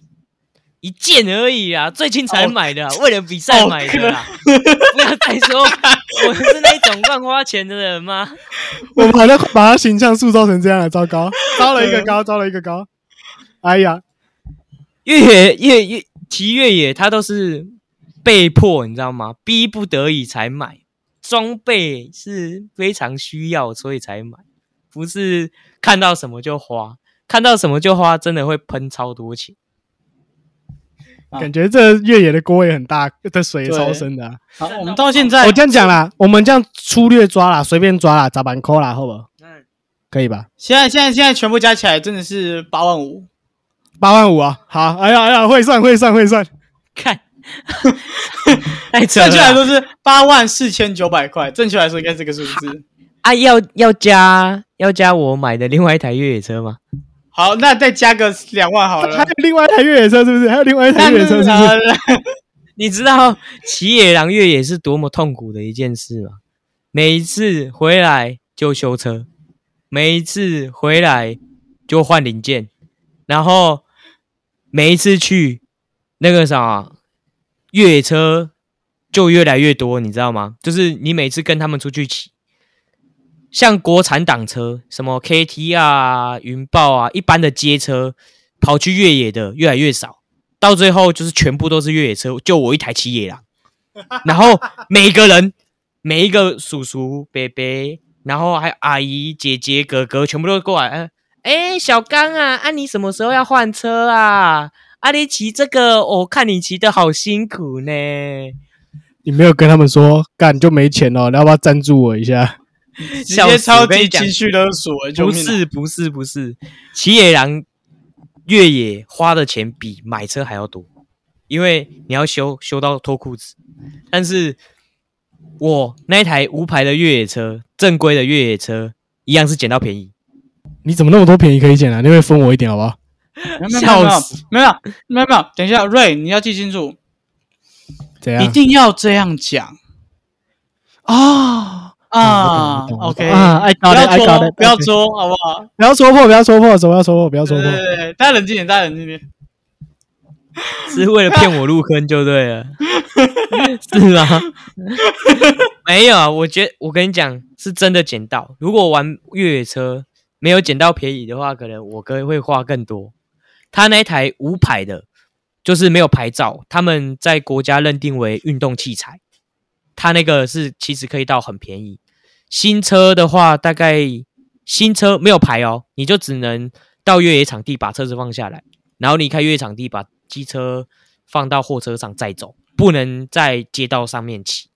一件而已啊，最近才哦买的啊、为了比赛哦买的啦。不要再说我是那种乱花钱的人吗？我们好像把他形象塑造成这样了，糟糕，招了一个高，招了一个高。哎呀，越野越越骑越野，他都是被迫，你知道吗？逼不得已才买，装备是非常需要，所以才买，不是看到什么就花，看到什么就花，真的会喷超多钱。啊感觉这越野的锅也很大，的水也超深的啊、好，我们到现在我这样讲啦，我们这样粗略抓啦，随便抓啦，砸板扣啦，好不好？嗯可以吧？现在现在现在全部加起来真的是八万五。八万五啊，好，哎呀哎呀，会算会算会算，看，太扯正确来说是八万四千九百块，正确来说应该是这个数字。啊！要要加要加我买的另外一台越野车吗？好，那再加个两万好了还了有。另外一台越野车是不是？还有另外一台越野车是不是？你知道骑野狼越野是多么痛苦的一件事吗？每一次回来就修车，每一次回来就换零件，然后每一次去那个啥越野车就越来越多，你知道吗？就是你每次跟他们出去骑，像国产挡车，什么 KT 啊、云豹啊，一般的街车跑去越野的越来越少。到最后就是全部都是越野车，就我一台骑野狼，然后每个人每一个叔叔、伯伯，然后还有阿姨、姐姐、哥哥，全部都过来，哎、哎，小刚啊，啊你什么时候要换车啊？啊你骑这个，我看你骑的好辛苦呢。你没有跟他们说干就没钱了，你要不要赞助我一下？直接超级情绪勒索，不是不是不是，骑野狼越野花的钱比买车还要多，因为你要修修到脱裤子。但是我那一台无牌的越野车，正规的越野车一样是捡到便宜。你怎么那么多便宜可以捡啊？你会分我一点好不好？笑死！没有没有没有，等一下，瑞，你要记清楚，怎样？一定要这样讲啊啊！OK 啊，爱搞的爱搞的，不要戳，好不好？不要戳破，不要戳破，什么要戳破？不要戳破。对对对，大家冷静点，大家冷静点。是为了骗我入坑就对了，是吗？没有啊，我觉得我跟你讲，是真的捡到。如果玩越野车没有捡到便宜的话，可能我哥会花更多。他那一台无牌的，就是没有牌照，他们在国家认定为运动器材。他那个是其实可以到很便宜。新车的话，大概新车没有牌哦，你就只能到越野场地把车子放下来，然后离开越野场地把。机车放到货车上再走，不能在街道上面骑。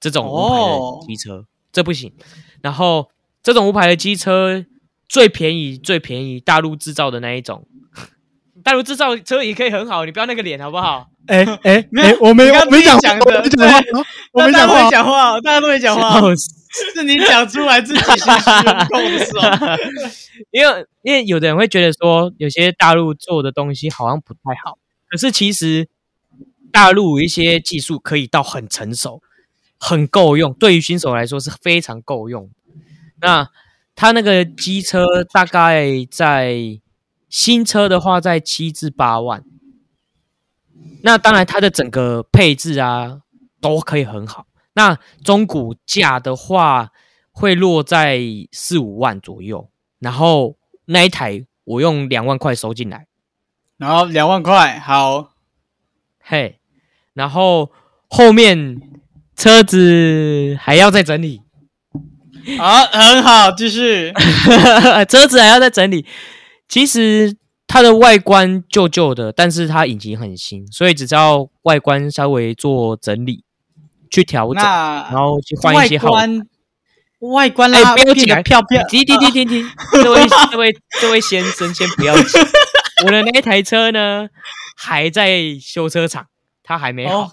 这种无牌的机车，这不行。然后这种无牌的机车最便宜，最便宜，大陆制造的那一种。大陆制造车也可以很好，你不要那个脸好不好？哎哎哎，我没没讲讲的，我没讲话，讲话，大家都没讲话，是你讲出来自己心虚的时候。因为因为有的人会觉得说，有些大陆做的东西好像不太好。可是其实大陆一些技术可以到很成熟、很够用，对于新手来说是非常够用。那它那个机车大概在新车的话在七至八万，那当然它的整个配置啊都可以很好。那中古价的话会落在四五万左右，然后那一台我用两万块收进来。然后两万块，好，嘿，然后后面车子还要再整理，好，很好，继续，车子还要再整理。其实它的外观旧旧的，但是它引擎很新，所以只要外观稍微做整理，去调整，然后去换一些好外观啦，不要紧，漂漂，停停停停停，这位这位这位先生先不要急。我的那一台车呢，还在修车厂，它还没好，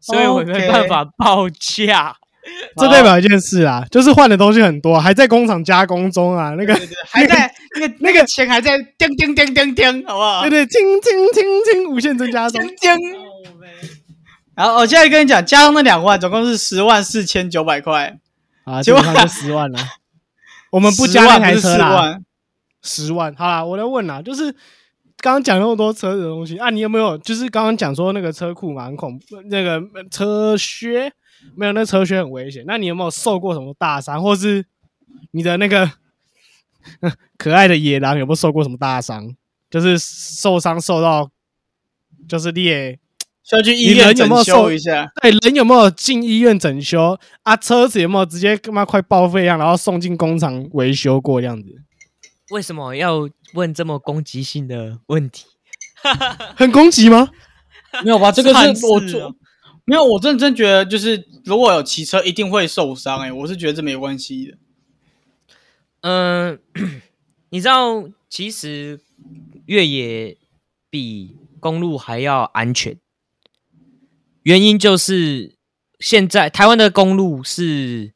所以我没办法报价。这代表一件事啊，就是换的东西很多，还在工厂加工中啊。那个还在 那个那个钱还在叮叮叮叮叮，好不好？对对，叮叮叮叮，无限增加中。然后我现在跟你讲，加上那两万，总共是十万四千九百块啊，基本上就十万了。我们不加那台车啦，十万。好啦，我来问啦，就是。刚刚讲那么多车子的东西啊，你有没有就是刚刚讲说那个车库嘛很恐怖，那个车靴没有，那车靴很危险。那你有没有受过什么大伤，或是你的那个 可爱的野狼有没有受过什么大伤？就是受伤受到就是裂，需要去医院整修一下。对，人有没有进医院整修啊？车子有没有直接他妈快报废一样，然后送进工厂维修过这样子？为什么要？问这么攻击性的问题，很攻击吗？没有吧，这个是我做，没有，我认真觉得就是如果有骑车一定会受伤，哎，我是觉得这没关系的。嗯，你知道，其实越野比公路还要安全，原因就是现在台湾的公路是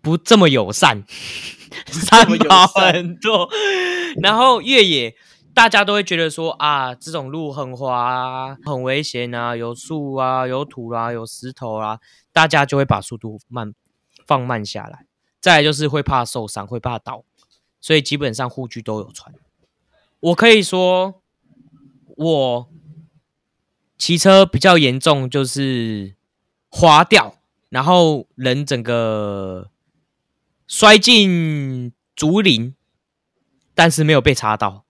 不这么友善。三跑很多，然后越野大家都会觉得说啊，这种路很滑、很危险啊，有树啊、有土啊、有石头啊，大家就会把速度慢放慢下来。再来就是会怕受伤，会怕倒，所以基本上护具都有穿。我可以说，我骑车比较严重，就是滑掉，然后人整个。摔进竹林，但是没有被查到。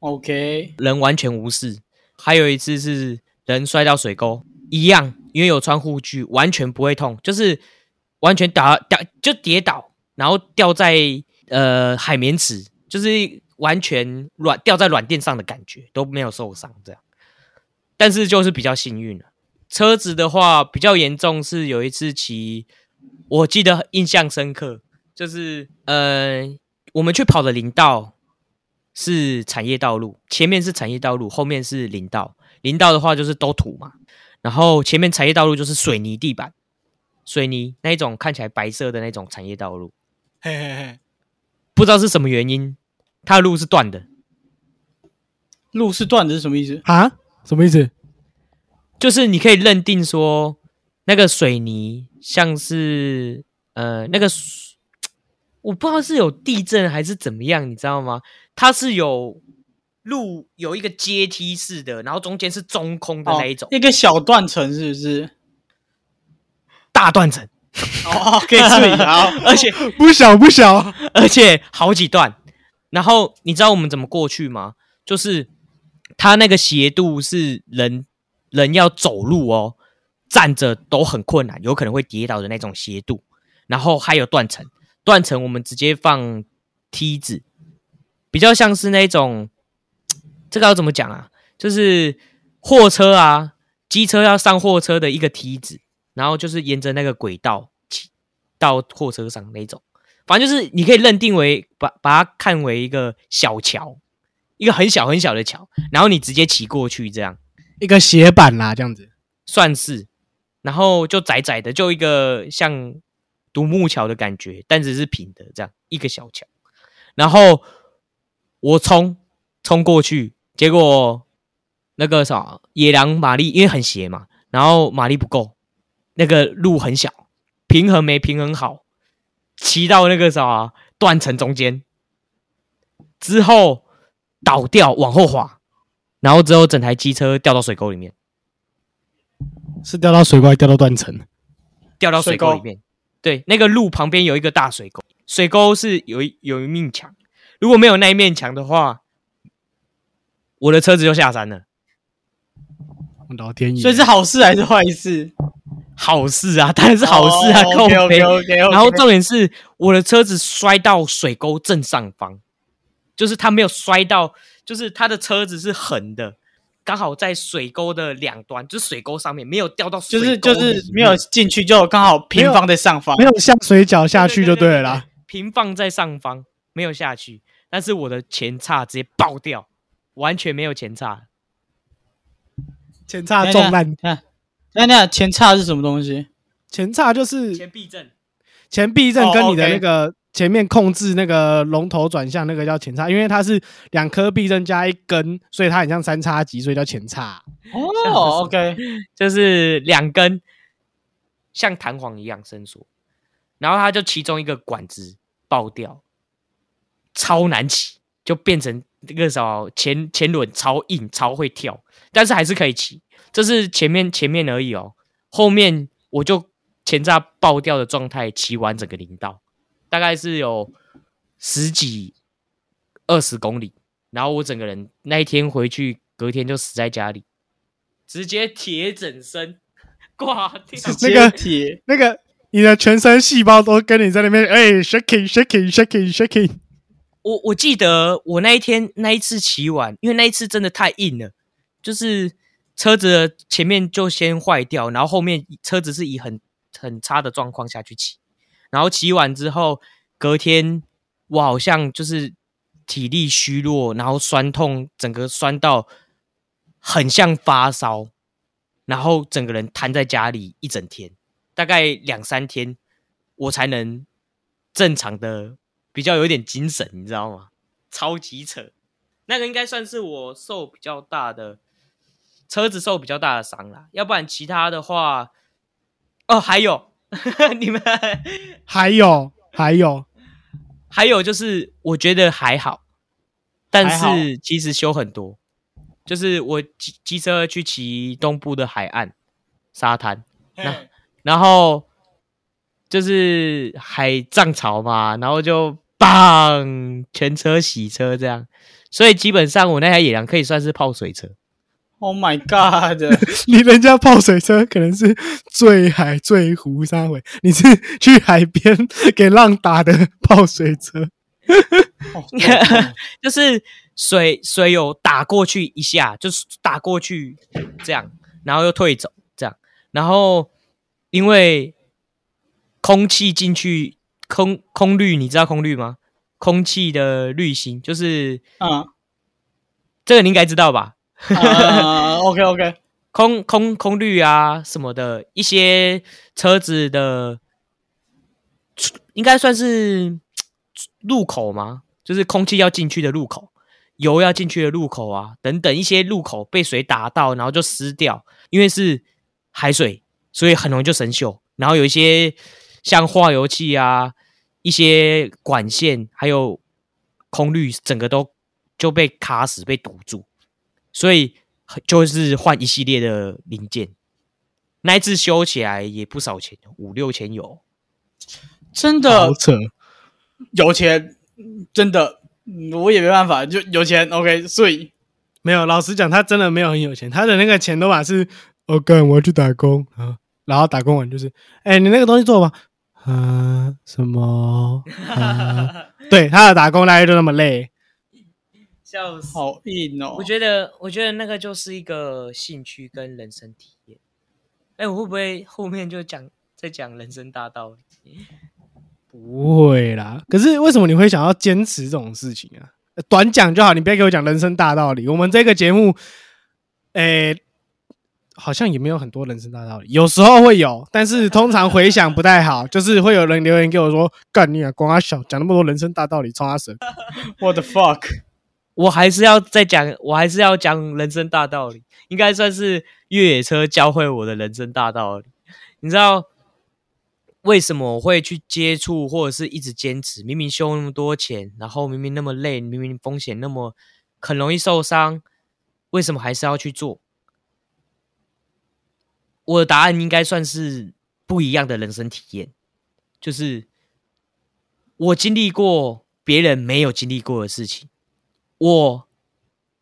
OK，人完全无事。还有一次是人摔到水沟，一样，因为有穿护具，完全不会痛，就是完全打掉就跌倒，然后掉在呃海绵池，就是完全软掉在软垫上的感觉，都没有受伤这样。但是就是比较幸运了。车子的话比较严重，是有一次骑，我记得印象深刻，就是呃，我们去跑的林道是产业道路，前面是产业道路，后面是林道。林道的话就是都土嘛，然后前面产业道路就是水泥地板，水泥那一种看起来白色的那种产业道路。嘿嘿嘿，不知道是什么原因，它的路是断的，路是断的是什么意思？啊，什么意思？就是你可以认定说那个水泥像是呃那个水，我不知道是有地震还是怎么样，你知道吗？它是有路有一个阶梯式的，然后中间是中空的那一种、一个小断层是不是？大断层，哦，可以注意好。而且不小不小，而且好几段。然后你知道我们怎么过去吗？就是它那个斜度是人人要走路哦，站着都很困难，有可能会跌倒的那种斜度。然后还有断层，断层我们直接放梯子，比较像是那种这个要怎么讲啊？就是货车啊，机车要上货车的一个梯子，然后就是沿着那个轨道到货车上那种。反正就是你可以认定为把把它看为一个小桥，一个很小很小的桥，然后你直接骑过去，这样一个斜板啦，这样子。算是，然后就窄窄的，就一个像独木桥的感觉，但只是平的，这样一个小桥。然后我冲冲过去，结果那个啥野狼马力因为很斜嘛，然后马力不够，那个路很小，平衡没平衡好，骑到那个啥断层中间，之后倒掉往后滑，然后之后整台机车掉到水沟里面。是掉到水沟，还是掉到断层？掉到水水沟沟里面。对，那个路旁边有一个大水沟，水沟是有一有一面墙，如果没有那一面墙的话，我的车子就下山了。老天爷！所以是好事还是坏事？好事啊，当然是好事啊，靠 OK 背 OK OK。然后重点是我的车子摔到水沟正上方，就是他没有摔到，就是他的车子是横的，刚好在水沟的两端，就是水沟上面没有掉到水就是沟里面，就是没有进去，就刚好平放在上方没。有像水饺下去就对了啦。平放在上方，没有下去，但是我的前叉直接爆掉，完全没有前叉。前叉撞烂，看，那那前叉是什么东西？前叉就是前避震，前避震跟你的那个前面控制那个龙头转向那个叫前叉，因为它是两颗避震加一根，所以它很像三叉戟，所以叫前叉。哦，OK，就是两根像弹簧一样伸缩，然后它就其中一个管子爆掉，超难骑，就变成那个什么前前轮超硬、超会跳，但是还是可以骑。这是前面前面而已哦，后面我就前叉爆掉的状态骑完整个林道，大概是有十几二十公里，然后我整个人那一天回去，隔天就死在家里，直接铁整身挂掉。那个铁那个你的全身细胞都跟你在那边哎 shaking shaking shaking shaking，我我记得我那一天那一次骑完，因为那一次真的太硬了，就是车子的前面就先坏掉，然后后面车子是以很很差的状况下去骑，然后骑完之后，隔天我好像就是体力虚弱，然后酸痛，整个酸到很像发烧，然后整个人瘫在家里一整天，大概两三天，我才能正常的比较有点精神，你知道吗？超级扯，那个应该算是我受比较大的车子受比较大的伤啦，要不然其他的话，哦，还有 你们。还有还有。还有就是我觉得还好，但是其实修很多，就是我骑机车去骑东部的海岸沙滩，那然后就是海涨潮嘛，然后就棒全车洗车这样，所以基本上我那台野狼可以算是泡水车。，Oh my God！你人家泡水车可能是醉海醉湖三回，你是去海边给浪打的泡水车。哦 就是水水有打过去一下，就是打过去这样，然后又退走这样，然后因为空气进去空空滤，你知道空滤吗？空气的滤芯就是嗯这个你应该知道吧？啊，OK OK，空空空滤啊什么的一些车子的，应该算是入口吗？就是空气要进去的入口，油要进去的入口啊，等等一些入口被水打到，然后就湿掉，因为是海水，所以很容易就生锈。然后有一些像化油器啊，一些管线还有空滤，整个都就被卡死、被堵住，所以就是换一系列的零件。那一次修起来也不少钱，五六千有。真的好扯。有钱，真的，嗯我也没办法，就有钱，OK，所以没有，老实讲，他真的没有很有钱，他的那个钱都把是，哦，干，我要去打工啊，然后打工完就是，哎、你那个东西做吧，啊，什么？啊，对，他的打工大概就那么累，笑死！好硬哦。我觉得，我觉得那个就是一个兴趣跟人生体验。哎，我会不会后面就讲再讲人生大道理？不会啦。可是为什么你会想要坚持这种事情啊？呃短讲就好，你不要给我讲人生大道理。我们这个节目，诶、好像也没有很多人生大道理，有时候会有，但是通常回想不太好，就是会有人留言给我说：“干你啊，光阿小讲那么多人生大道理，冲阿神。What the fuck？我还是要再讲，我还是要讲人生大道理，应该算是越野车教会我的人生大道理。你知道为什么我会去接触，或者是一直坚持？明明修那么多钱，然后明明那么累，明明风险那么很容易受伤，为什么还是要去做？我的答案应该算是不一样的人生体验，就是我经历过别人没有经历过的事情。我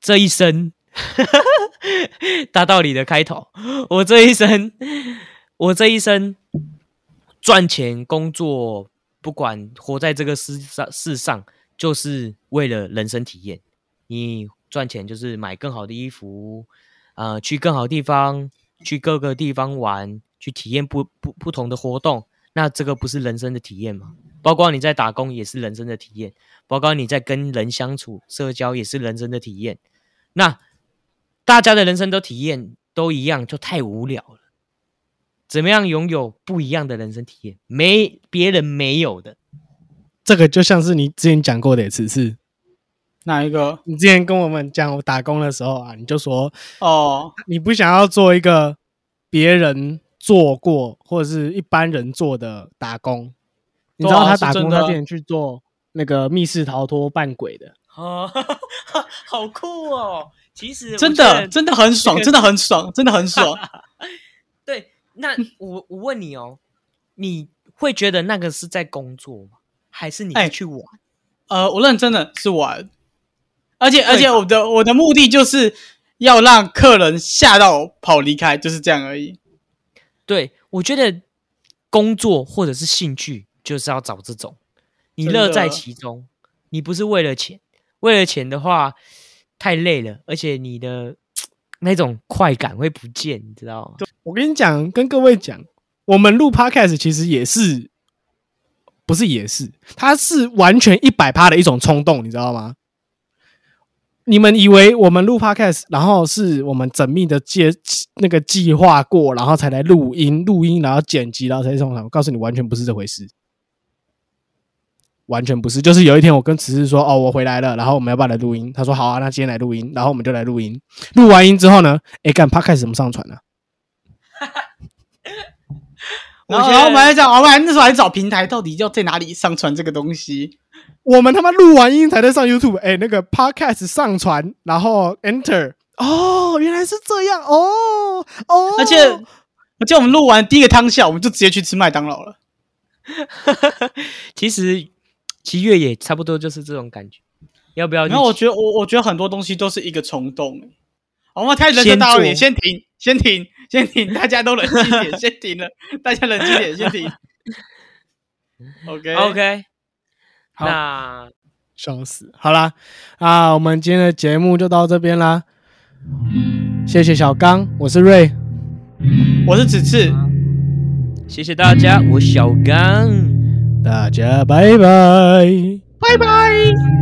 这一生，大道理的开头，我这一生，我这一生赚钱工作，不管活在这个世上世上，就是为了人生体验。你赚钱就是买更好的衣服，呃，去更好地方，去各个地方玩，去体验不不不同的活动。那这个不是人生的体验吗？包括你在打工也是人生的体验，包括你在跟人相处、社交也是人生的体验。那大家的人生都体验都一样，就太无聊了。怎么样拥有不一样的人生体验？没别人没有的。”这个就像是你之前讲过的只是，哪一个？你之前跟我们讲我打工的时候啊，你就说哦，你不想要做一个别人做过或者是一般人做的打工。你知道他打工，是真的他之前去做那个密室逃脱扮鬼的，哦，好酷哦！其实真的真的很爽，真的很爽，真的很爽。对。那我我问你哦，你会觉得那个是在工作吗？还是你去玩？呃，我认真的是玩，而且而且我的我的目的就是要让客人吓到跑离开，就是这样而已。对，我觉得工作或者是兴趣就是要找这种你乐在其中，你不是为了钱，为了钱的话太累了，而且你的那种快感会不见，你知道吗？我跟你讲，跟各位讲，我们录 podcast 其实也是，不是也是，它是完全一百趴的一种冲动，你知道吗？你们以为我们录 podcast，然后是我们缜密的计那个计划过，然后才来录音，录音然后剪辑，然后才上传。我告诉你，完全不是这回事，完全不是。就是有一天我跟慈慈说：“哦，我回来了，然后我们要不要来录音？”他说：“好啊，那今天来录音。”然后我们就来录音。录完音之后呢，哎，干 podcast 怎么上传呢、然后然后我们还讲，我们还那时候还找平台，到底要在哪里上传这个东西？我们他妈录完音才在上 YouTube，哎、那个 Podcast 上传，然后 Enter，哦，原来是这样，哦哦，而且而且我们录完第一个当下，我们就直接去吃麦当劳了。其实其实越野差不多就是这种感觉，要不要去骑？然后我觉得我我觉得很多东西都是一个冲动、我们开始人生大道理，先停，先停，先停，大家都冷静点，先停了，大家冷静点，先停。OK OK，好那笑死！好啦，啊，我们今天的节目就到这边啦。谢谢小刚，我是瑞，我是子次，谢谢大家，我小刚。大家拜拜。拜拜。